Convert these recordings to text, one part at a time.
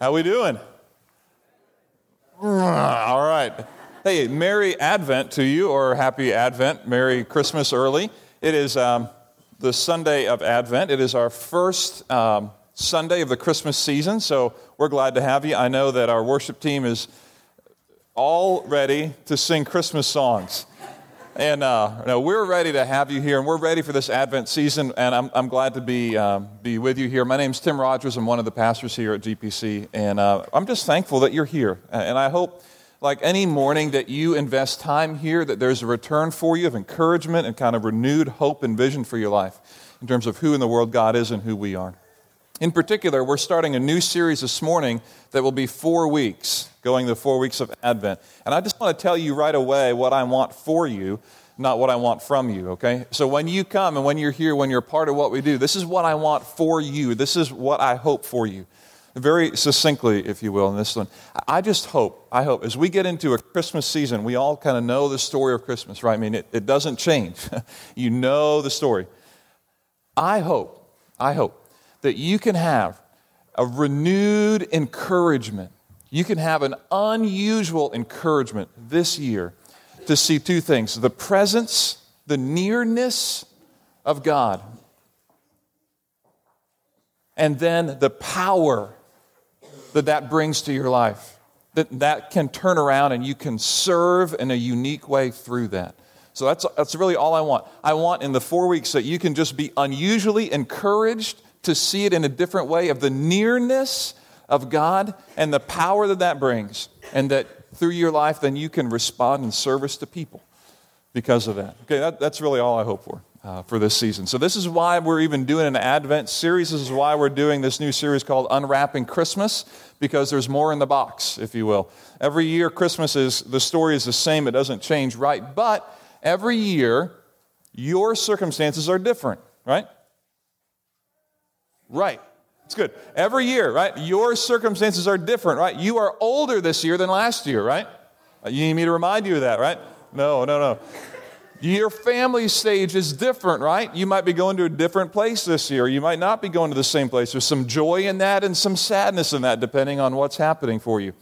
How we doing? All right. Hey, Merry Advent to you, or Happy Advent, Merry Christmas early. It is um, the Sunday of Advent. It is our first um, Sunday of the Christmas season, so we're glad to have you. I know that our worship team is all ready to sing Christmas songs. And uh, no, we're ready to have you here, and we're ready for this Advent season, and I'm, I'm glad to be, um, be with you here. My name's Tim Rogers. I'm one of the pastors here at GPC, and uh, I'm just thankful that you're here. And I hope, like any morning, that you invest time here, that there's a return for you of encouragement and kind of renewed hope and vision for your life in terms of who in the world God is and who we are. In particular, we're starting a new series this morning that will be four weeks, going the four weeks of Advent. And I just want to tell you right away what I want for you, not what I want from you, okay? So when you come and when you're here, when you're part of what we do, this is what I want for you. This is what I hope for you. Very succinctly, if you will, in this one. I just hope, I hope, as we get into a Christmas season, we all kind of know the story of Christmas, right? I mean, it, it doesn't change. you know the story. I hope, I hope that you can have a renewed encouragement. You can have an unusual encouragement this year to see two things the presence, the nearness of God, and then the power that that brings to your life. That, that can turn around and you can serve in a unique way through that. So that's, that's really all I want. I want in the four weeks that you can just be unusually encouraged to see it in a different way of the nearness of God and the power that that brings. And that through your life, then you can respond in service to people because of that. Okay, that, that's really all I hope for. Uh, for this season. So, this is why we're even doing an Advent series. This is why we're doing this new series called Unwrapping Christmas, because there's more in the box, if you will. Every year, Christmas is, the story is the same, it doesn't change, right? But every year, your circumstances are different, right? Right. It's good. Every year, right? Your circumstances are different, right? You are older this year than last year, right? Uh, you need me to remind you of that, right? No, no, no. Your family stage is different, right? You might be going to a different place this year. You might not be going to the same place. There's some joy in that and some sadness in that, depending on what's happening for you.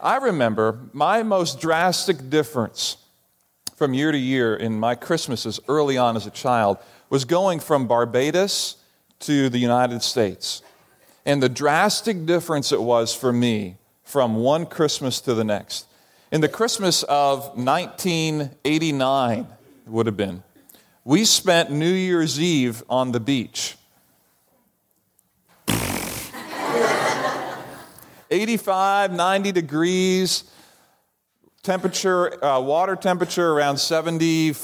I remember my most drastic difference from year to year in my Christmases early on as a child was going from Barbados to the United States. And the drastic difference it was for me from one Christmas to the next. In the Christmas of 1989, it would have been, we spent New Year's Eve on the beach. 85, 90 degrees, temperature, uh, water temperature around 70,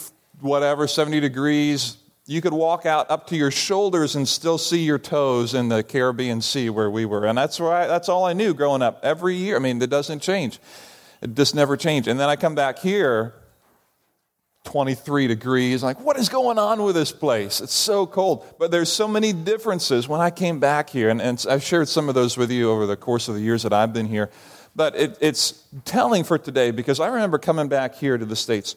whatever, 70 degrees, you could walk out up to your shoulders and still see your toes in the Caribbean Sea where we were. And that's, where I, that's all I knew growing up. Every year, I mean, it doesn't change. It just never changed. And then I come back here, 23 degrees. Like, what is going on with this place? It's so cold. But there's so many differences when I came back here. And, and I've shared some of those with you over the course of the years that I've been here. But it, it's telling for today because I remember coming back here to the States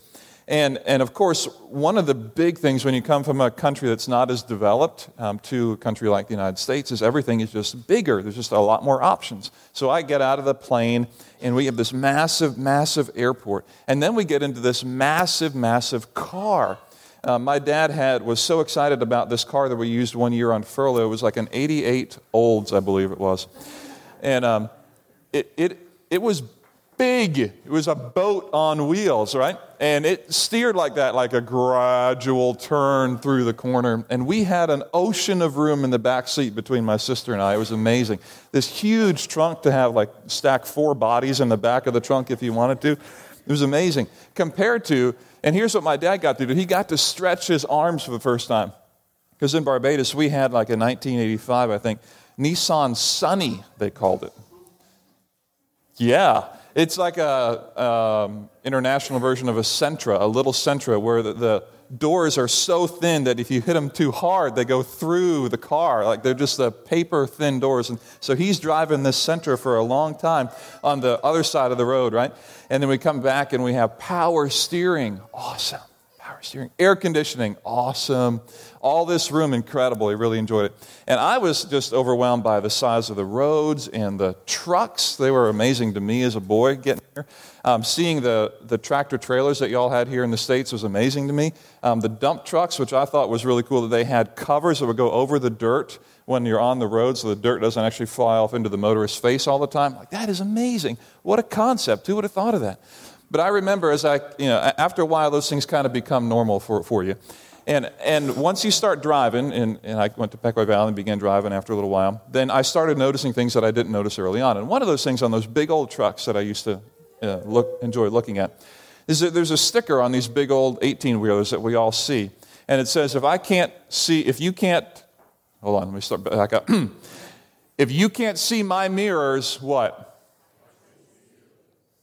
and, and of course, one of the big things when you come from a country that's not as developed um, to a country like the United States is everything is just bigger. There's just a lot more options. So I get out of the plane, and we have this massive, massive airport. And then we get into this massive, massive car. Uh, my dad had was so excited about this car that we used one year on furlough. It was like an 88 Olds, I believe it was. And um, it, it, it was big. It was a boat on wheels, right? And it steered like that, like a gradual turn through the corner. And we had an ocean of room in the back seat between my sister and I. It was amazing. This huge trunk to have, like, stack four bodies in the back of the trunk if you wanted to. It was amazing. Compared to, and here's what my dad got to do he got to stretch his arms for the first time. Because in Barbados, we had like a 1985, I think, Nissan Sunny, they called it. Yeah, it's like a um, international version of a Sentra, a little Sentra, where the, the, doors are so thin that if you hit them too hard, they go through the car. Like they're just the paper thin doors. And so he's driving this Sentra for a long time on the other side of the road, right? And then we come back and we have power steering. Awesome. Air conditioning, awesome. All this room, incredible. He really enjoyed it. And I was just overwhelmed by the size of the roads and the trucks. They were amazing to me as a boy getting here. Um, seeing the, the tractor trailers that y'all had here in the States was amazing to me. Um, the dump trucks, which I thought was really cool, that they had covers that would go over the dirt when you're on the road so the dirt doesn't actually fly off into the motorist's face all the time. Like, that is amazing. What a concept. Who would have thought of that? But I remember as I, you know, after a while, those things kind of become normal for, for you. And, and once you start driving, and, and I went to Pequea Valley and began driving after a little while, then I started noticing things that I didn't notice early on. And one of those things on those big old trucks that I used to uh, look, enjoy looking at is that there's a sticker on these big old 18 wheelers that we all see. And it says, if I can't see, if you can't Hold on, let me start back up. if you can't see my mirrors, what?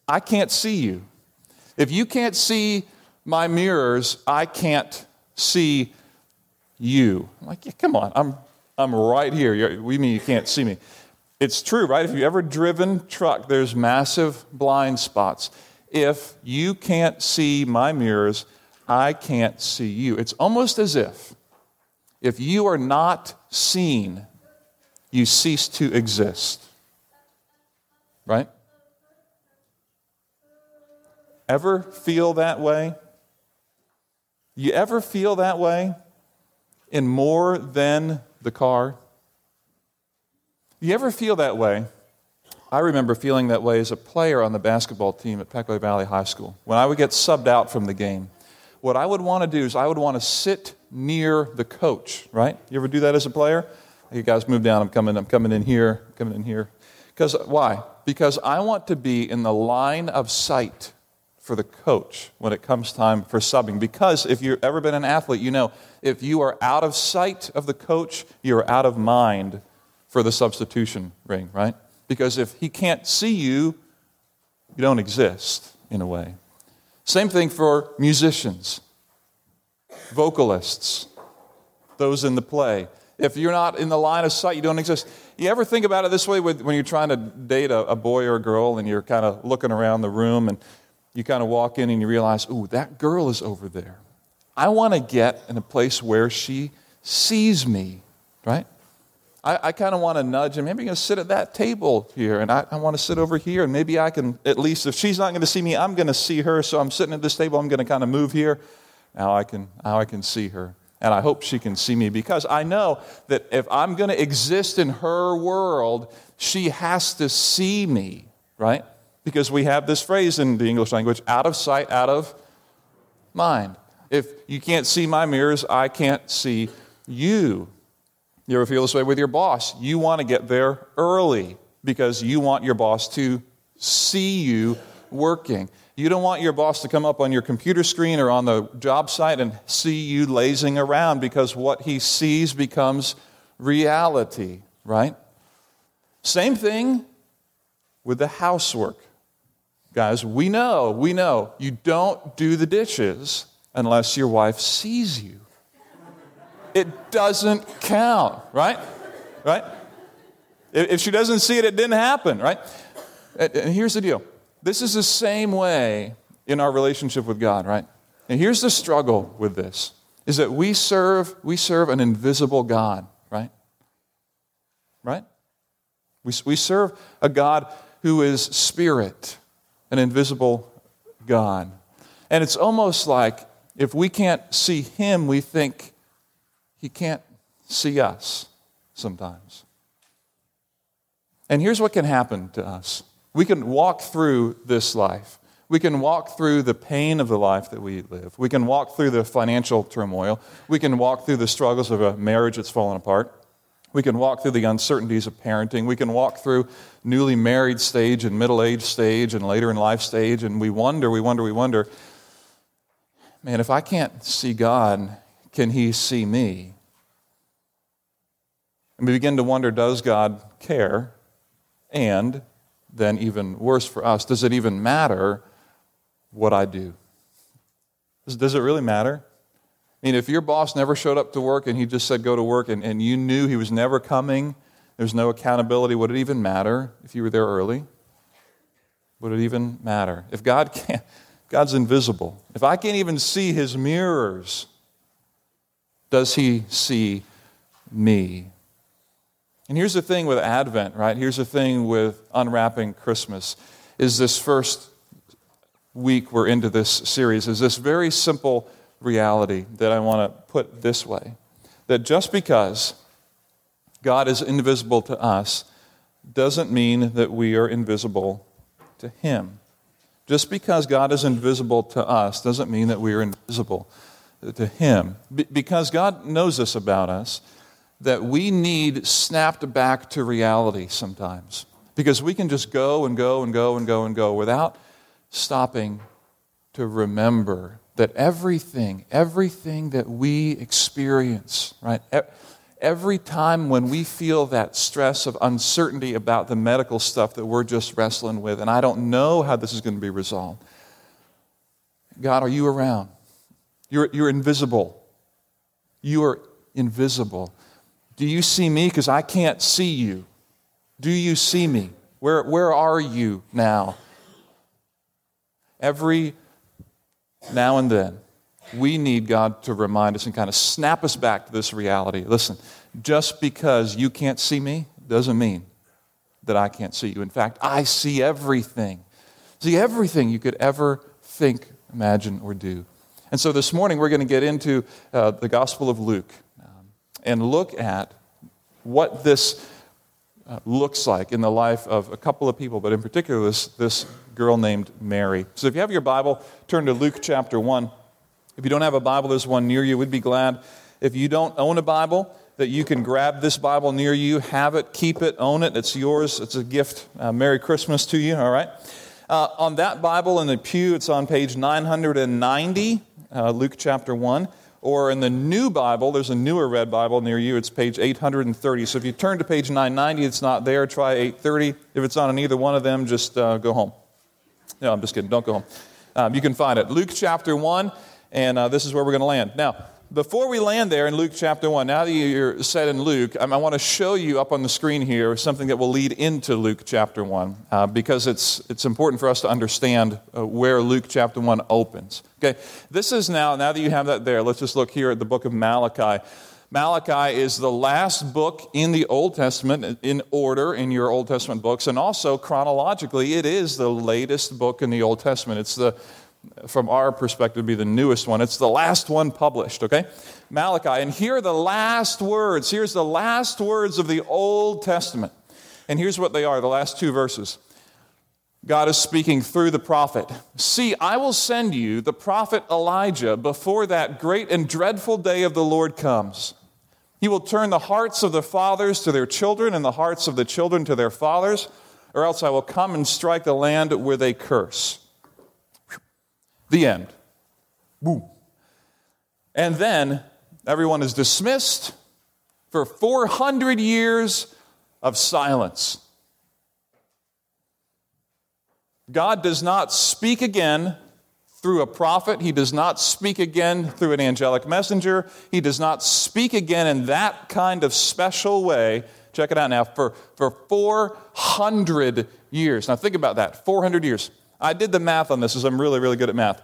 I can't see you. If you can't see my mirrors, I can't see you. I'm like, yeah, come on, I'm, I'm right here. You're, we mean you can't see me. It's true, right? If you've ever driven truck, there's massive blind spots. If you can't see my mirrors, I can't see you. It's almost as if if you are not seen, you cease to exist. Right? Ever feel that way? You ever feel that way in more than the car? You ever feel that way? I remember feeling that way as a player on the basketball team at Pequea Valley High School. When I would get subbed out from the game, what I would want to do is I would want to sit near the coach, right? You ever do that as a player? You guys move down, I'm coming, I'm coming in here, coming in here. Because why? Because I want to be in the line of sight for the coach when it comes time for subbing. Because if you've ever been an athlete, you know if you are out of sight of the coach, you're out of mind for the substitution ring, right? Because if he can't see you, you don't exist in a way. Same thing for musicians vocalists, those in the play. If you're not in the line of sight, you don't exist. You ever think about it this way when you're trying to date a boy or a girl and you're kind of looking around the room and you kind of walk in and you realize, ooh, that girl is over there. I want to get in a place where she sees me, right? I, I kind of want to nudge and maybe I'm going to sit at that table here and I, I want to sit over here and maybe I can, at least if she's not going to see me, I'm going to see her. So I'm sitting at this table, I'm going to kind of move here. Now I can, now I can see her. And I hope she can see me because I know that if I'm going to exist in her world, she has to see me, right? Because we have this phrase in the English language out of sight, out of mind. If you can't see my mirrors, I can't see you. You ever feel this way with your boss? You want to get there early because you want your boss to see you working. You don't want your boss to come up on your computer screen or on the job site and see you lazing around because what he sees becomes reality, right? Same thing with the housework. Guys, we know, we know, you don't do the dishes unless your wife sees you. It doesn't count, right? Right? If she doesn't see it, it didn't happen, right? And here's the deal this is the same way in our relationship with God, right? And here's the struggle with this is that we serve we serve an invisible God, right? Right? We, we serve a God who is spirit, an invisible God. And it's almost like if we can't see him, we think he can't see us sometimes. And here's what can happen to us we can walk through this life. We can walk through the pain of the life that we live. We can walk through the financial turmoil. We can walk through the struggles of a marriage that's fallen apart. We can walk through the uncertainties of parenting. We can walk through newly married stage and middle age stage and later in life stage. And we wonder, we wonder, we wonder man, if I can't see God, can He see me? And we begin to wonder does God care? And then even worse for us, does it even matter what I do? Does, it really matter? Mean, if your boss never showed up to work and he just said go to work and, and you knew he was never coming, there's no accountability, would it even matter if you were there early? Would it even matter? If God can't, God's invisible. If I can't even see his mirrors, does he see me? And here's the thing with Advent, right? Here's the thing with unwrapping Christmas is this first week we're into this series is this very simple reality that I want to put this way that just because God is invisible to us doesn't mean that we are invisible to Him. Just because God is invisible to us doesn't mean that we are invisible to Him. because God knows this about us, that we need snapped back to reality sometimes. Because we can just go and go and go and go and go without stopping to remember that everything, everything that we experience, right? Every time when we feel that stress of uncertainty about the medical stuff that we're just wrestling with, and I don't know how this is going to be resolved, God, are you around? You're, you're invisible. You are invisible. Do you see me? Because I can't see you. Do you see me? Where, where are you now? Every now and then, we need God to remind us and kind of snap us back to this reality. Listen, just because you can't see me doesn't mean that I can't see you. In fact, I see everything. See everything you could ever think, imagine, or do. And so this morning we're going to get into uh, the Gospel of Luke um, and look at what this uh, looks like in the life of a couple of people, but in particular this, this girl named Mary. So if you have your Bible, turn to Luke chapter 1. If you don't have a Bible, there's one near you. We'd be glad if you don't own a Bible that you can grab this Bible near you, have it, keep it, own it. It's yours. It's a gift. Uh, Merry Christmas to you, all right? Uh, on that Bible in the pew, it's on page 990, uh, Luke chapter 1. Or in the new Bible, there's a newer red Bible near you, it's page 830. So if you turn to page 990, it's not there, try 830. If it's not on either one of them, just uh, go home. No, I'm just kidding, don't go home. Um, you can find it. Luke chapter 1, and uh, this is where we're going to land. Now, before we land there in Luke chapter 1, now that you're set in Luke, I want to show you up on the screen here something that will lead into Luke chapter 1 uh, because it's, it's important for us to understand uh, where Luke chapter 1 opens. Okay, this is now, now that you have that there, let's just look here at the book of Malachi. Malachi is the last book in the Old Testament in order in your Old Testament books, and also chronologically, it is the latest book in the Old Testament. It's the from our perspective, be the newest one. It's the last one published, okay? Malachi. And here are the last words. Here's the last words of the Old Testament. And here's what they are the last two verses. God is speaking through the prophet. See, I will send you the prophet Elijah before that great and dreadful day of the Lord comes. He will turn the hearts of the fathers to their children and the hearts of the children to their fathers, or else I will come and strike the land where they curse. The end. Boom. And then everyone is dismissed for 400 years of silence. God does not speak again through a prophet. He does not speak again through an angelic messenger. He does not speak again in that kind of special way. Check it out now for, for 400 years. Now, think about that 400 years. I did the math on this as I'm really, really good at math.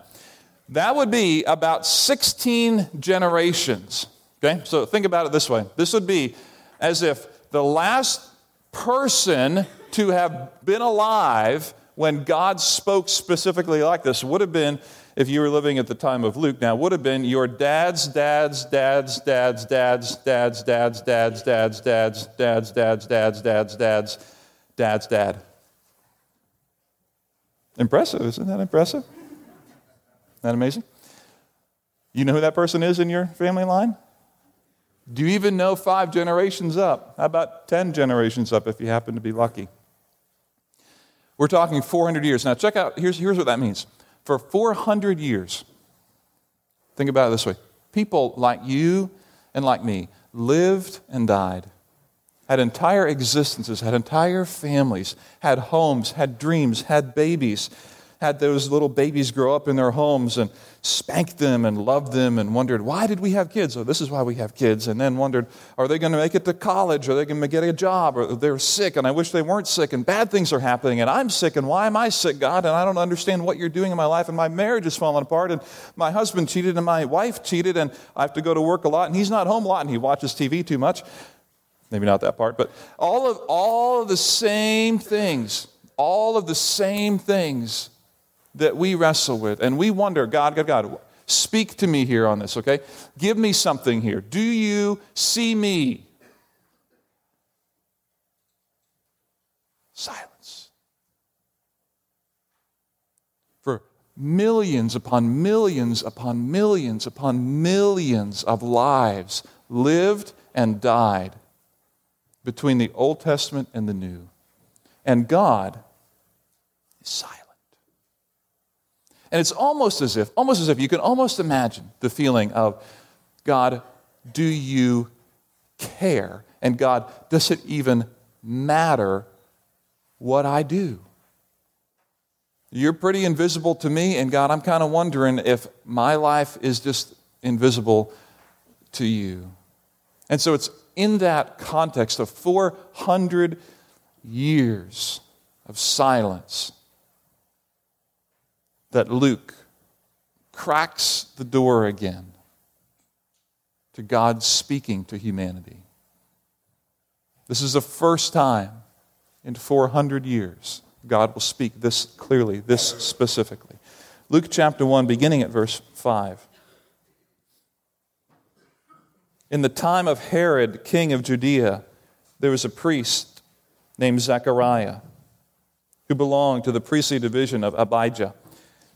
That would be about 16 generations. Okay? So think about it this way this would be as if the last person to have been alive when God spoke specifically like this would have been, if you were living at the time of Luke now, would have been your dad's dad's dad's dad's dad's dad's dad's dad's dad's dad's dad's dad's dad's dad's dad's dad's dad. Impressive, isn't that impressive? that amazing? You know who that person is in your family line? Do you even know five generations up? How about 10 generations up if you happen to be lucky? We're talking 400 years. Now, check out, here's, here's what that means. For 400 years, think about it this way people like you and like me lived and died, had entire existences, had entire families, had homes, had dreams, had babies, had those little babies grow up in their homes and spanked them and loved them and wondered, why did we have kids? Oh, this is why we have kids. And then wondered, are they going to make it to college? Are they going to get a job? Or they're sick and I wish they weren't sick and bad things are happening and I'm sick and why am I sick, God? And I don't understand what you're doing in my life and my marriage is falling apart and my husband cheated and my wife cheated and I have to go to work a lot and he's not home a lot and he watches TV too much. Maybe not that part, but all of, all of the same things, all of the same things that we wrestle with. And we wonder, God, God, God, speak to me here on this, okay? Give me something here. Do you see me? Silence. For millions upon millions upon millions upon millions of lives lived and died between the Old Testament and the New. And God is silent. And it's almost as if, almost as if you can almost imagine the feeling of God, do you care? And God, does it even matter what I do? You're pretty invisible to me, and God, I'm kind of wondering if my life is just invisible to you. And so it's in that context of 400 years of silence that Luke cracks the door again to God speaking to humanity. This is the first time in 400 years God will speak this clearly, this specifically. Luke chapter 1, beginning at verse 5. In the time of Herod, king of Judea, there was a priest named Zechariah who belonged to the priestly division of Abijah.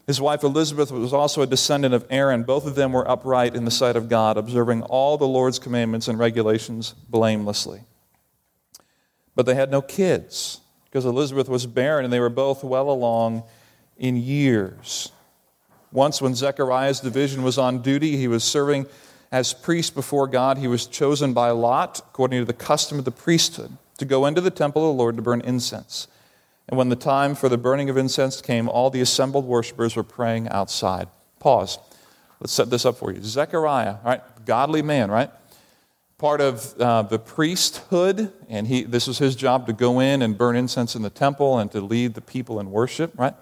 His wife Elizabeth was also a descendant of Aaron. Both of them were upright in the sight of God, observing all the Lord's commandments and regulations blamelessly. But they had no kids because Elizabeth was barren and they were both well along in years. Once, when Zechariah's division was on duty, he was serving as priest before God. He was chosen by Lot, according to the custom of the priesthood, to go into the temple of the Lord to burn incense. And when the time for the burning of incense came, all the assembled worshippers were praying outside. Pause. Let's set this up for you. Zechariah, right? Godly man, right? Part of uh, the priesthood, and he, this was his job to go in and burn incense in the temple and to lead the people in worship, right?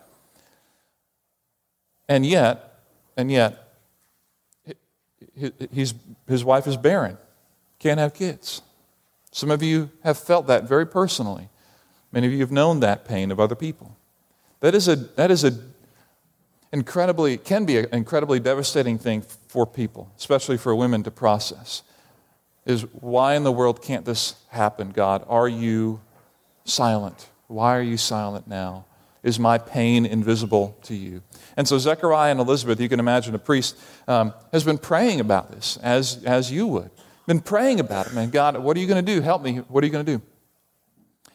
And yet, and yet, his, his wife is barren, can't have kids. Some of you have felt that very personally. Many of you have known that pain of other people. That is a, that is a incredibly, can be an incredibly devastating thing for people, especially for women to process. Is why in the world can't this happen, God? Are you silent? Why are you silent now? Is my pain invisible to you? And so Zechariah and Elizabeth, you can imagine a priest, um, has been praying about this, as, as you would. Been praying about it, man. God, what are you going to do? Help me. What are you going to do?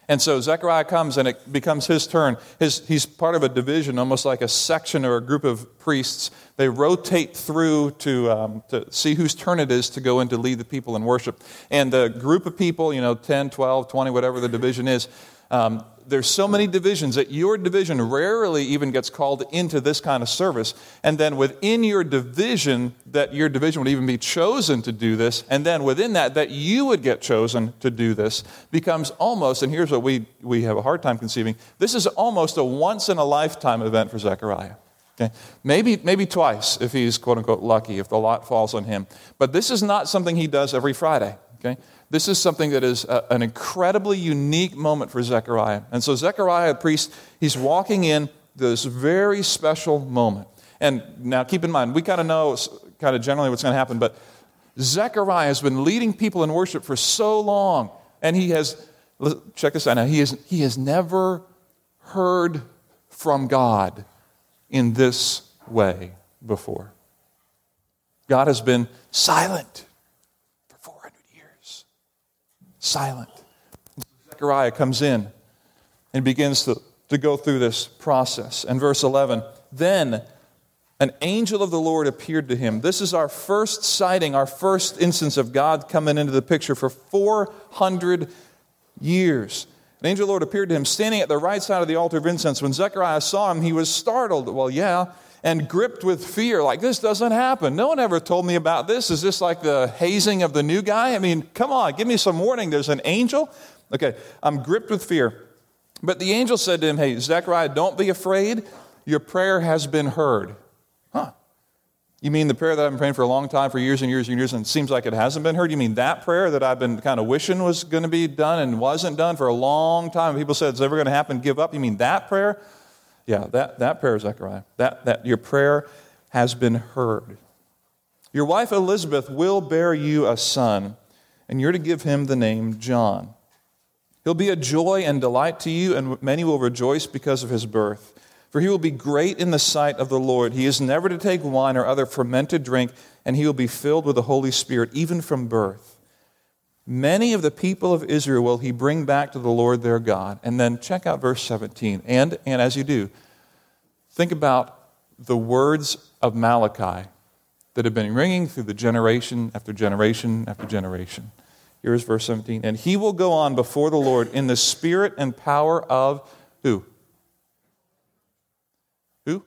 And so Zechariah comes and it becomes his turn. His, he's part of a division, almost like a section or a group of priests. They rotate through to, um, to see whose turn it is to go in to lead the people in worship. And the group of people, you know, 10, 12, 20, whatever the division is, um, there's so many divisions that your division rarely even gets called into this kind of service. And then within your division, that your division would even be chosen to do this. And then within that, that you would get chosen to do this becomes almost, and here's what we, we have a hard time conceiving this is almost a once in a lifetime event for Zechariah. Okay? Maybe, maybe twice if he's quote unquote lucky, if the lot falls on him. But this is not something he does every Friday. Okay? This is something that is a, an incredibly unique moment for Zechariah. And so, Zechariah, the priest, he's walking in this very special moment. And now, keep in mind, we kind of know kind of generally what's going to happen, but Zechariah has been leading people in worship for so long, and he has, check this out now, he has, he has never heard from God in this way before. God has been silent silent. Zechariah comes in and begins to, to go through this process. And verse 11, then an angel of the Lord appeared to him. This is our first sighting, our first instance of God coming into the picture for 400 years. An angel of the Lord appeared to him standing at the right side of the altar of incense. When Zechariah saw him, he was startled. Well, yeah, and gripped with fear. Like, this doesn't happen. No one ever told me about this. Is this like the hazing of the new guy? I mean, come on, give me some warning. There's an angel. Okay, I'm gripped with fear. But the angel said to him, Hey, Zechariah, don't be afraid. Your prayer has been heard. Huh. You mean the prayer that I've been praying for a long time, for years and years and years, and it seems like it hasn't been heard? You mean that prayer that I've been kind of wishing was going to be done and wasn't done for a long time? People said it's never going to happen, give up. You mean that prayer? Yeah, that, that prayer, Zechariah. That, that your prayer has been heard. Your wife Elizabeth will bear you a son, and you're to give him the name John. He'll be a joy and delight to you, and many will rejoice because of his birth. For he will be great in the sight of the Lord. He is never to take wine or other fermented drink, and he will be filled with the Holy Spirit, even from birth. Many of the people of Israel will he bring back to the Lord their God. And then check out verse 17. And, and as you do, think about the words of Malachi that have been ringing through the generation after generation after generation. Here's verse 17. And he will go on before the Lord in the spirit and power of who? Who?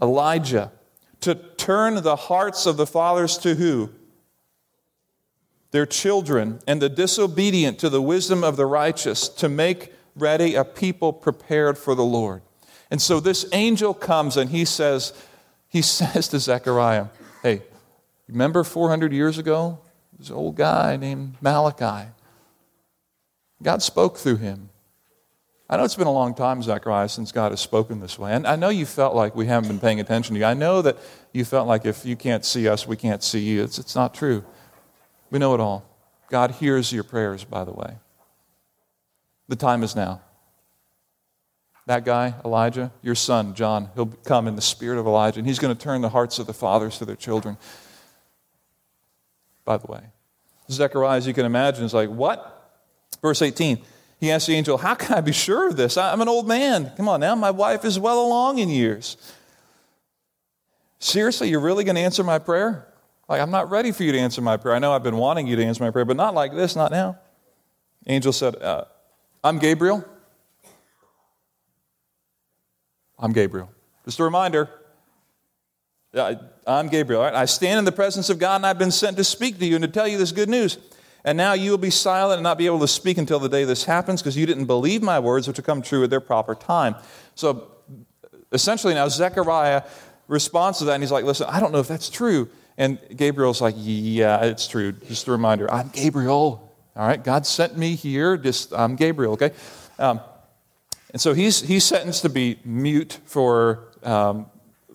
Elijah. To turn the hearts of the fathers to who? Their children, and the disobedient to the wisdom of the righteous, to make ready a people prepared for the Lord. And so this angel comes and he says, he says to Zechariah, Hey, remember 400 years ago this old guy named Malachi. God spoke through him. I know it's been a long time, Zechariah, since God has spoken this way. And I know you felt like we haven't been paying attention to you. I know that you felt like if you can't see us, we can't see you. It's, it's not true. We know it all. God hears your prayers, by the way. The time is now. That guy, Elijah, your son, John, he'll come in the spirit of Elijah, and he's going to turn the hearts of the fathers to their children by the way. Zechariah, as you can imagine, is like, What? Verse 18. He asked the angel, How can I be sure of this? I'm an old man. Come on now, my wife is well along in years. Seriously, you're really going to answer my prayer? Like, I'm not ready for you to answer my prayer. I know I've been wanting you to answer my prayer, but not like this, not now. Angel said, uh, I'm Gabriel. I'm Gabriel. Just a reminder I'm Gabriel. I stand in the presence of God, and I've been sent to speak to you and to tell you this good news. And now you will be silent and not be able to speak until the day this happens because you didn't believe my words, which will come true at their proper time. So essentially, now Zechariah responds to that, and he's like, Listen, I don't know if that's true. And Gabriel's like, Yeah, it's true. Just a reminder I'm Gabriel. All right, God sent me here. Just I'm Gabriel, okay? Um, and so he's, he's sentenced to be mute for um,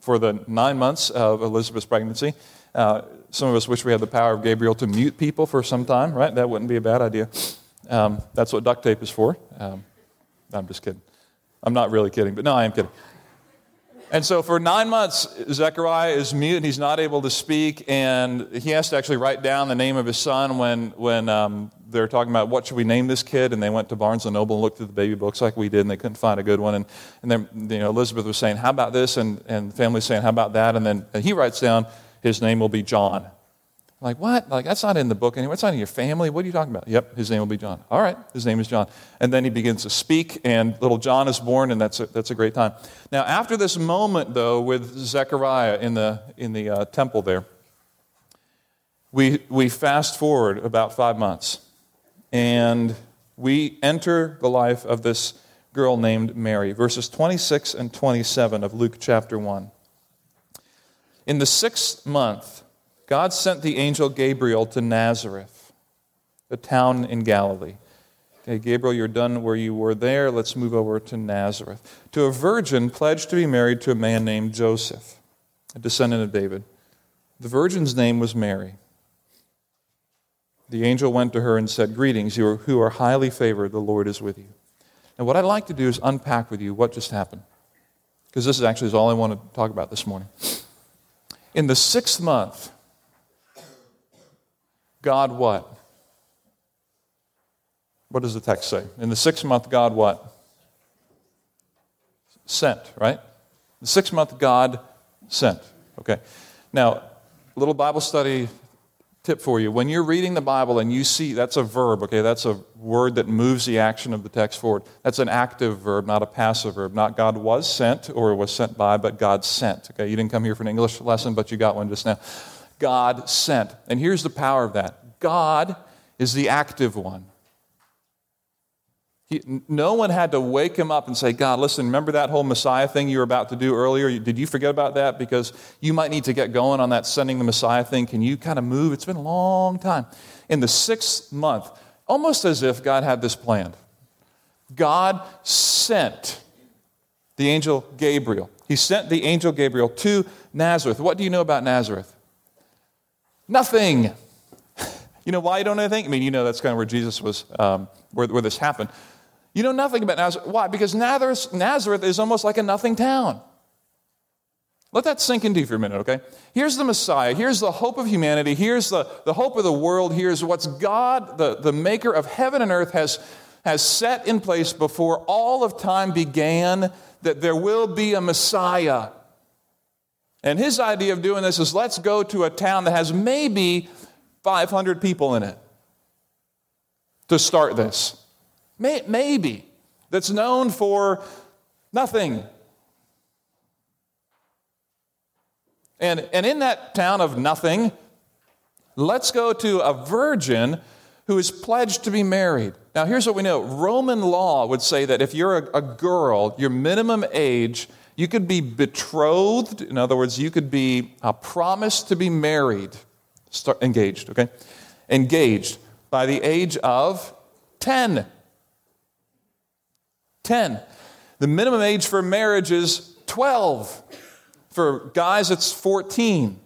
for the nine months of Elizabeth's pregnancy. Uh, some of us wish we had the power of Gabriel to mute people for some time, right? That wouldn't be a bad idea. Um, that's what duct tape is for. Um, I'm just kidding. I'm not really kidding, but no, I am kidding. And so for nine months, Zechariah is mute and he's not able to speak, and he has to actually write down the name of his son when, when um, they're talking about what should we name this kid, and they went to Barnes and Noble and looked through the baby books like we did, and they couldn't find a good one. And, and then you know, Elizabeth was saying, How about this? And, and the family saying, How about that? And then and he writes down, His name will be John. Like, what? Like, that's not in the book anyway. It's not in your family. What are you talking about? Yep, his name will be John. All right, his name is John. And then he begins to speak, and little John is born, and that's a, that's a great time. Now, after this moment, though, with Zechariah in the, in the uh, temple there, we, we fast forward about five months, and we enter the life of this girl named Mary, verses 26 and 27 of Luke chapter 1. In the sixth month, God sent the angel Gabriel to Nazareth, the town in Galilee. Okay, Gabriel, you're done where you were there. Let's move over to Nazareth. To a virgin pledged to be married to a man named Joseph, a descendant of David. The virgin's name was Mary. The angel went to her and said, Greetings, you who are highly favored, the Lord is with you. And what I'd like to do is unpack with you what just happened. Because this is actually all I want to talk about this morning. In the sixth month, God what? What does the text say? In the sixth month, God what? Sent, right? The sixth month, God sent. Okay. Now, little Bible study tip for you. When you're reading the Bible and you see that's a verb, okay, that's a word that moves the action of the text forward. That's an active verb, not a passive verb. Not God was sent or was sent by, but God sent. Okay, you didn't come here for an English lesson, but you got one just now. God sent. And here's the power of that God is the active one. He, no one had to wake him up and say, God, listen, remember that whole Messiah thing you were about to do earlier? Did you forget about that? Because you might need to get going on that sending the Messiah thing. Can you kind of move? It's been a long time. In the sixth month, almost as if God had this planned, God sent the angel Gabriel. He sent the angel Gabriel to Nazareth. What do you know about Nazareth? Nothing. You know why you don't know anything? I mean, you know that's kind of where Jesus was, um, where, where this happened. You know nothing about Nazareth. Why? Because Nazareth, Nazareth is almost like a nothing town. Let that sink into you for a minute, okay? Here's the Messiah. Here's the hope of humanity. Here's the, the hope of the world. Here's what's God, the, the maker of heaven and earth, has, has set in place before all of time began that there will be a Messiah. And his idea of doing this is let's go to a town that has maybe 500 people in it to start this. May, maybe. That's known for nothing. And, and in that town of nothing, let's go to a virgin who is pledged to be married. Now, here's what we know Roman law would say that if you're a, a girl, your minimum age, you could be betrothed. In other words, you could be promised to be married, start, engaged, okay? Engaged by the age of 10. 10. The minimum age for marriage is 12. For guys, it's 14.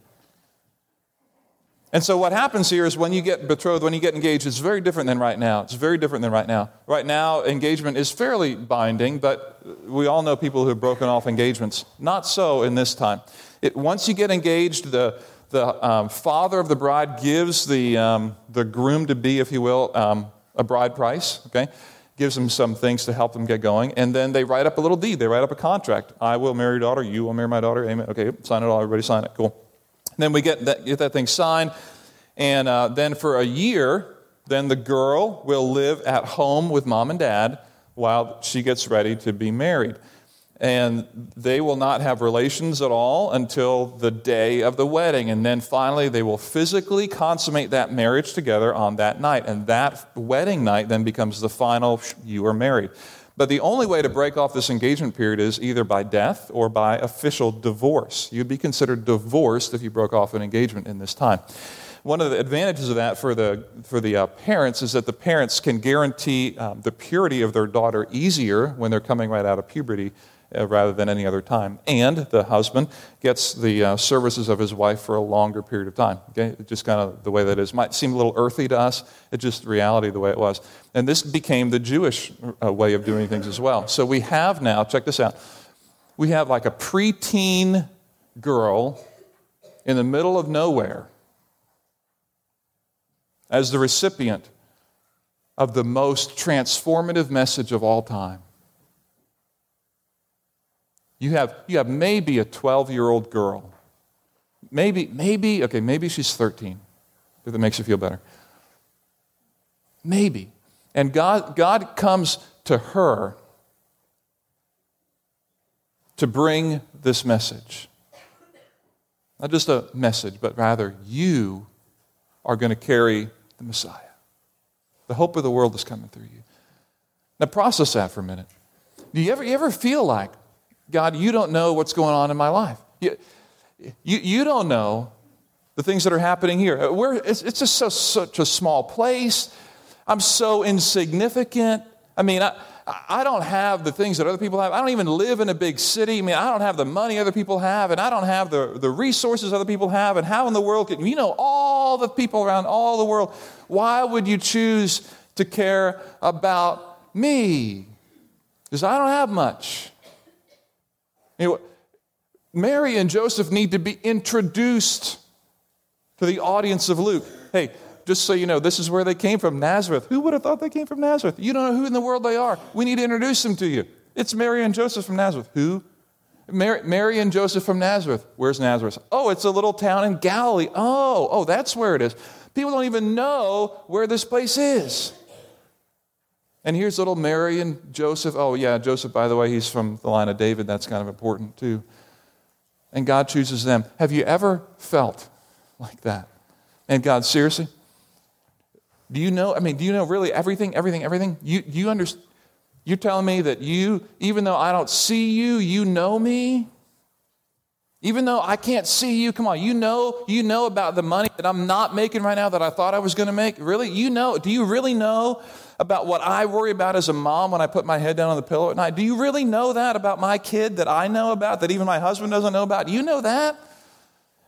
And so what happens here is when you get betrothed, when you get engaged, it's very different than right now. It's very different than right now. Right now, engagement is fairly binding, but we all know people who have broken off engagements. Not so in this time. It, once you get engaged, the, the um, father of the bride gives the, um, the groom to be, if you will, um, a bride price, okay? gives them some things to help them get going. And then they write up a little deed. They write up a contract. I will marry your daughter. You will marry my daughter. Amen. Okay, sign it all. Everybody sign it. Cool. Then we get that, get that thing signed. And uh, then for a year, then the girl will live at home with mom and dad while she gets ready to be married and they will not have relations at all until the day of the wedding. And then finally, they will physically consummate that marriage together on that night. And that wedding night then becomes the final, you are married. But the only way to break off this engagement period is either by death or by official divorce. You'd be considered divorced if you broke off an engagement in this time. One of the advantages of that for the, for the uh, parents is that the parents can guarantee um, the purity of their daughter easier when they're coming right out of puberty uh, rather than any other time. And the husband gets the uh, services of his wife for a longer period of time. Okay? just kind of the way that is. Might seem a little earthy to us. It's just reality the way it was. And this became the Jewish uh, way of doing things as well. So we have now, check this out, we have like a preteen girl in the middle of nowhere as the recipient of the most transformative message of all time. You have, you have maybe a 12 year old girl. Maybe, maybe, okay, maybe she's 13, if that makes you feel better. Maybe. And God, God comes to her to bring this message. Not just a message, but rather you are going to carry the Messiah. The hope of the world is coming through you. Now, process that for a minute. Do you ever, you ever feel like God, you don't know what's going on in my life. You, you, you don't know the things that are happening here. We're, it's, it's just so, such a small place. I'm so insignificant. I mean, I, I don't have the things that other people have. I don't even live in a big city. I mean, I don't have the money other people have, and I don't have the, the resources other people have. And how in the world can you know all the people around all the world? Why would you choose to care about me? Because I don't have much. You know, Mary and Joseph need to be introduced to the audience of Luke. Hey, just so you know, this is where they came from Nazareth. Who would have thought they came from Nazareth? You don't know who in the world they are. We need to introduce them to you. It's Mary and Joseph from Nazareth. Who? Mary, Mary, and Joseph from Nazareth. Where's Nazareth? Oh, it's a little town in Galilee. Oh, oh, that's where it is. People don't even know where this place is. And here's little Mary and Joseph. Oh, yeah, Joseph, by the way, he's from the line of David. That's kind of important, too. And God chooses them. Have you ever felt like that? And God, seriously? Do you know? I mean, do you know really everything, everything, everything? You, you understand? You're telling me that you, even though I don't see you, you know me? Even though I can't see you, come on, you know, you know about the money that I'm not making right now that I thought I was going to make. Really? You know, do you really know about what I worry about as a mom when I put my head down on the pillow at night? Do you really know that about my kid that I know about that even my husband doesn't know about? Do you know that?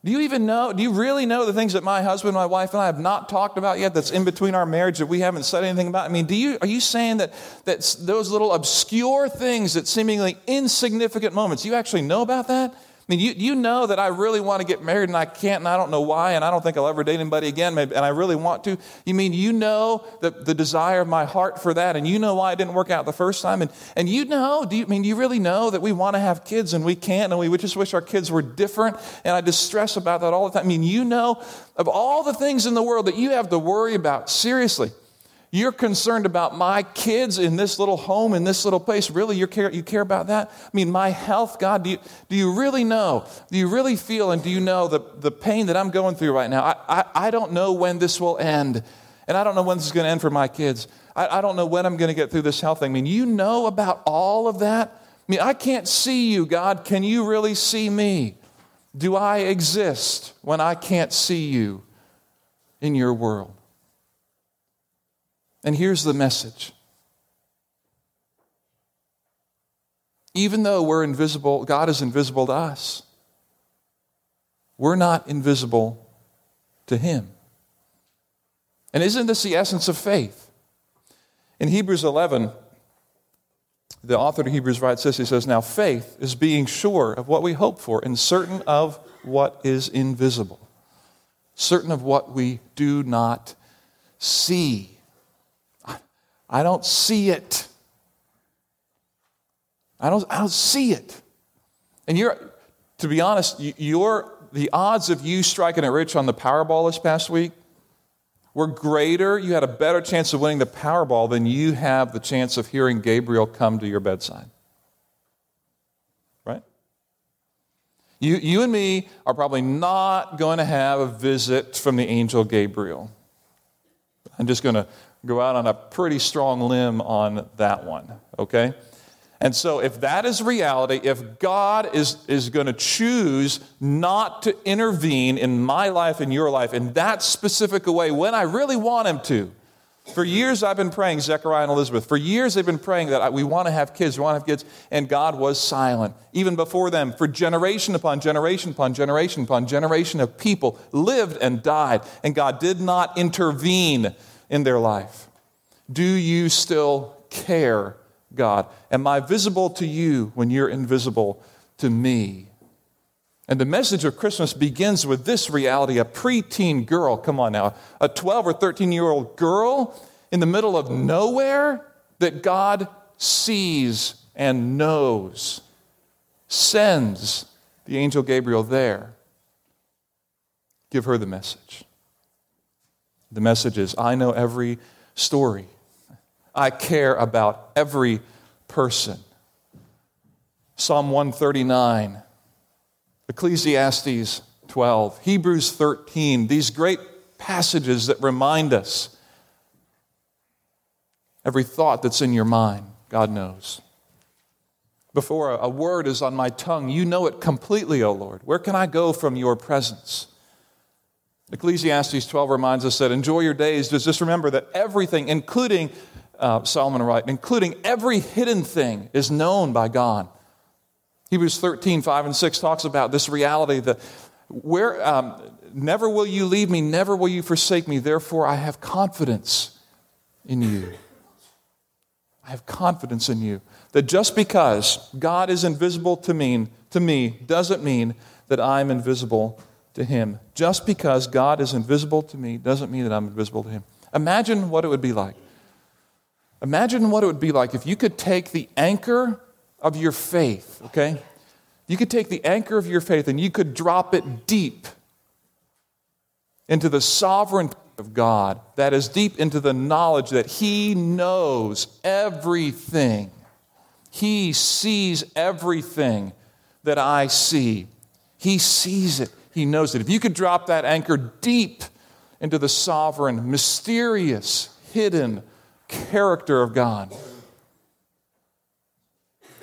Do you even know, do you really know the things that my husband, my wife, and I have not talked about yet that's in between our marriage that we haven't said anything about? I mean, do you, are you saying that, that those little obscure things that seemingly insignificant moments, you actually know about that? I mean, you, you know that I really want to get married and I can't and I don't know why and I don't think I'll ever date anybody again maybe, and I really want to. You mean you know the, the desire of my heart for that and you know why it didn't work out the first time and, and you know, do you I mean you really know that we want to have kids and we can't and we just wish our kids were different and I distress about that all the time. I mean, you know of all the things in the world that you have to worry about, seriously. You're concerned about my kids in this little home, in this little place. Really, you care, you care about that? I mean, my health, God, do you, do you really know? Do you really feel and do you know the, the pain that I'm going through right now? I, I, I don't know when this will end. And I don't know when this is going to end for my kids. I, I don't know when I'm going to get through this health thing. I mean, you know about all of that? I mean, I can't see you, God. Can you really see me? Do I exist when I can't see you in your world? And here's the message. Even though we're invisible, God is invisible to us. We're not invisible to Him. And isn't this the essence of faith? In Hebrews 11, the author of Hebrews writes this He says, Now faith is being sure of what we hope for and certain of what is invisible, certain of what we do not see. I don't see it. I don't, I don't see it. And you're, to be honest, you're, the odds of you striking it rich on the Powerball this past week were greater. You had a better chance of winning the Powerball than you have the chance of hearing Gabriel come to your bedside. Right? You, you and me are probably not going to have a visit from the angel Gabriel. I'm just going to go out on a pretty strong limb on that one, okay? And so, if that is reality, if God is, is going to choose not to intervene in my life and your life in that specific way when I really want Him to, for years I've been praying, Zechariah and Elizabeth, for years they've been praying that we want to have kids, we want to have kids, and God was silent. Even before them, for generation upon generation upon generation upon generation of people lived and died, and God did not intervene in their life? Do you still care, God? Am I visible to you when you're invisible to me? And the message of Christmas begins with this reality a preteen girl, come on now, a 12 or 13 year old girl in the middle of nowhere that God sees and knows, sends the angel Gabriel there. Give her the message. The message is I know every story, I care about every person. Psalm 139, Ecclesiastes 12, Hebrews 13, these great passages that remind us every thought that's in your mind, God knows. Before a word is on my tongue, you know it completely, O Lord. Where can I go from your presence? Ecclesiastes 12 reminds us that enjoy your days. Does just remember that everything, including uh, Solomon right, including every hidden thing, is known by God. Hebrews 13, 5 and 6 talks about this reality that where um, never will you leave me, never will you forsake me. Therefore, I have confidence in you. I have confidence in you. That just because God is invisible to me, to me doesn't mean that I'm invisible to him. Just because God is invisible to me doesn't mean that I'm invisible to him. Imagine what it would be like. Imagine what it would be like if you could take the anchor of your faith, okay? You could take the anchor of your faith and you could drop it deep into the sovereign of God, that is deep into the knowledge that He knows everything. He sees everything that I see. He sees it. He knows it. If you could drop that anchor deep into the sovereign, mysterious, hidden character of God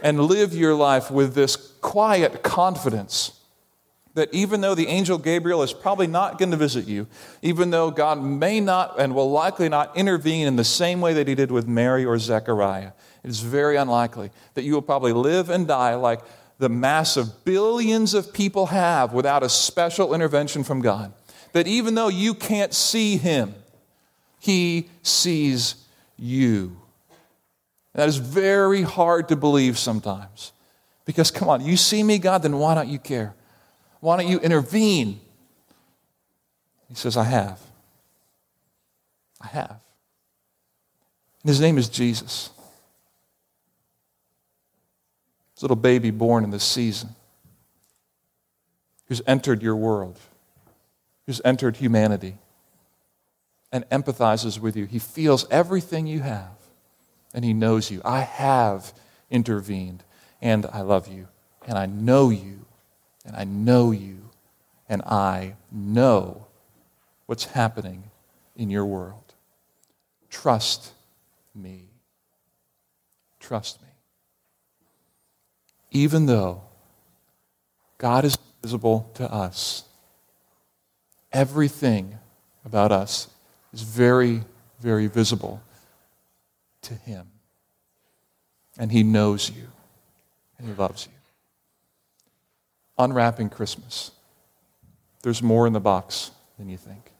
and live your life with this quiet confidence that even though the angel Gabriel is probably not going to visit you, even though God may not and will likely not intervene in the same way that he did with Mary or Zechariah, it is very unlikely that you will probably live and die like the mass of billions of people have without a special intervention from God. That even though you can't see him, he sees you. That is very hard to believe sometimes. Because, come on, you see me, God, then why don't you care? Why don't you intervene? He says, I have. I have. And his name is Jesus. This little baby born in this season who's entered your world, who's entered humanity, and empathizes with you. He feels everything you have, and he knows you. I have intervened, and I love you, and I know you and I know you, and I know what's happening in your world. Trust me. Trust me. Even though God is visible to us, everything about us is very, very visible to Him. And He knows you, and He loves you unwrapping Christmas. There's more in the box than you think.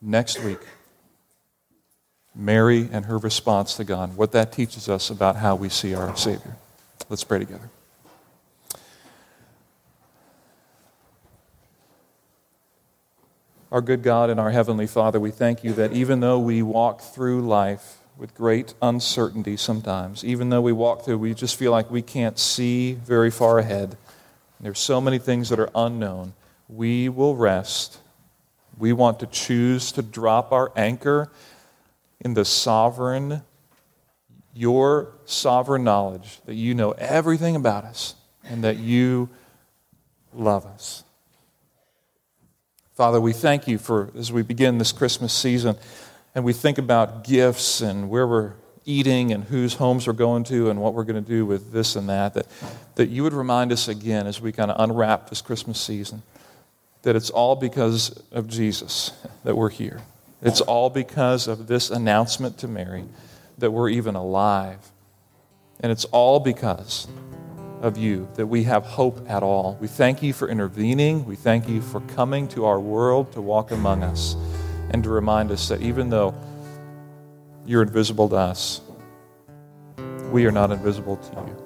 Next week, Mary and her response to God, what that teaches us about how we see our Savior. Let's pray together. Our good God and our Heavenly Father, we thank you that even though we walk through life with great uncertainty sometimes, even though we walk through, we just feel like we can't see very far ahead there's so many things that are unknown. We will rest. We want to choose to drop our anchor in the sovereign, your sovereign knowledge that you know everything about us and that you love us. Father, we thank you for as we begin this Christmas season and we think about gifts and where we're eating and whose homes we're going to and what we're going to do with this and that, that, that you would remind us again as we kind of unwrap this Christmas season that it's all because of Jesus that we're here. It's all because of this announcement to Mary that we're even alive. And it's all because of you that we have hope at all. We thank you for intervening. We thank you for coming to our world to walk among us and to remind us that even though you're invisible to us. We are not invisible to you.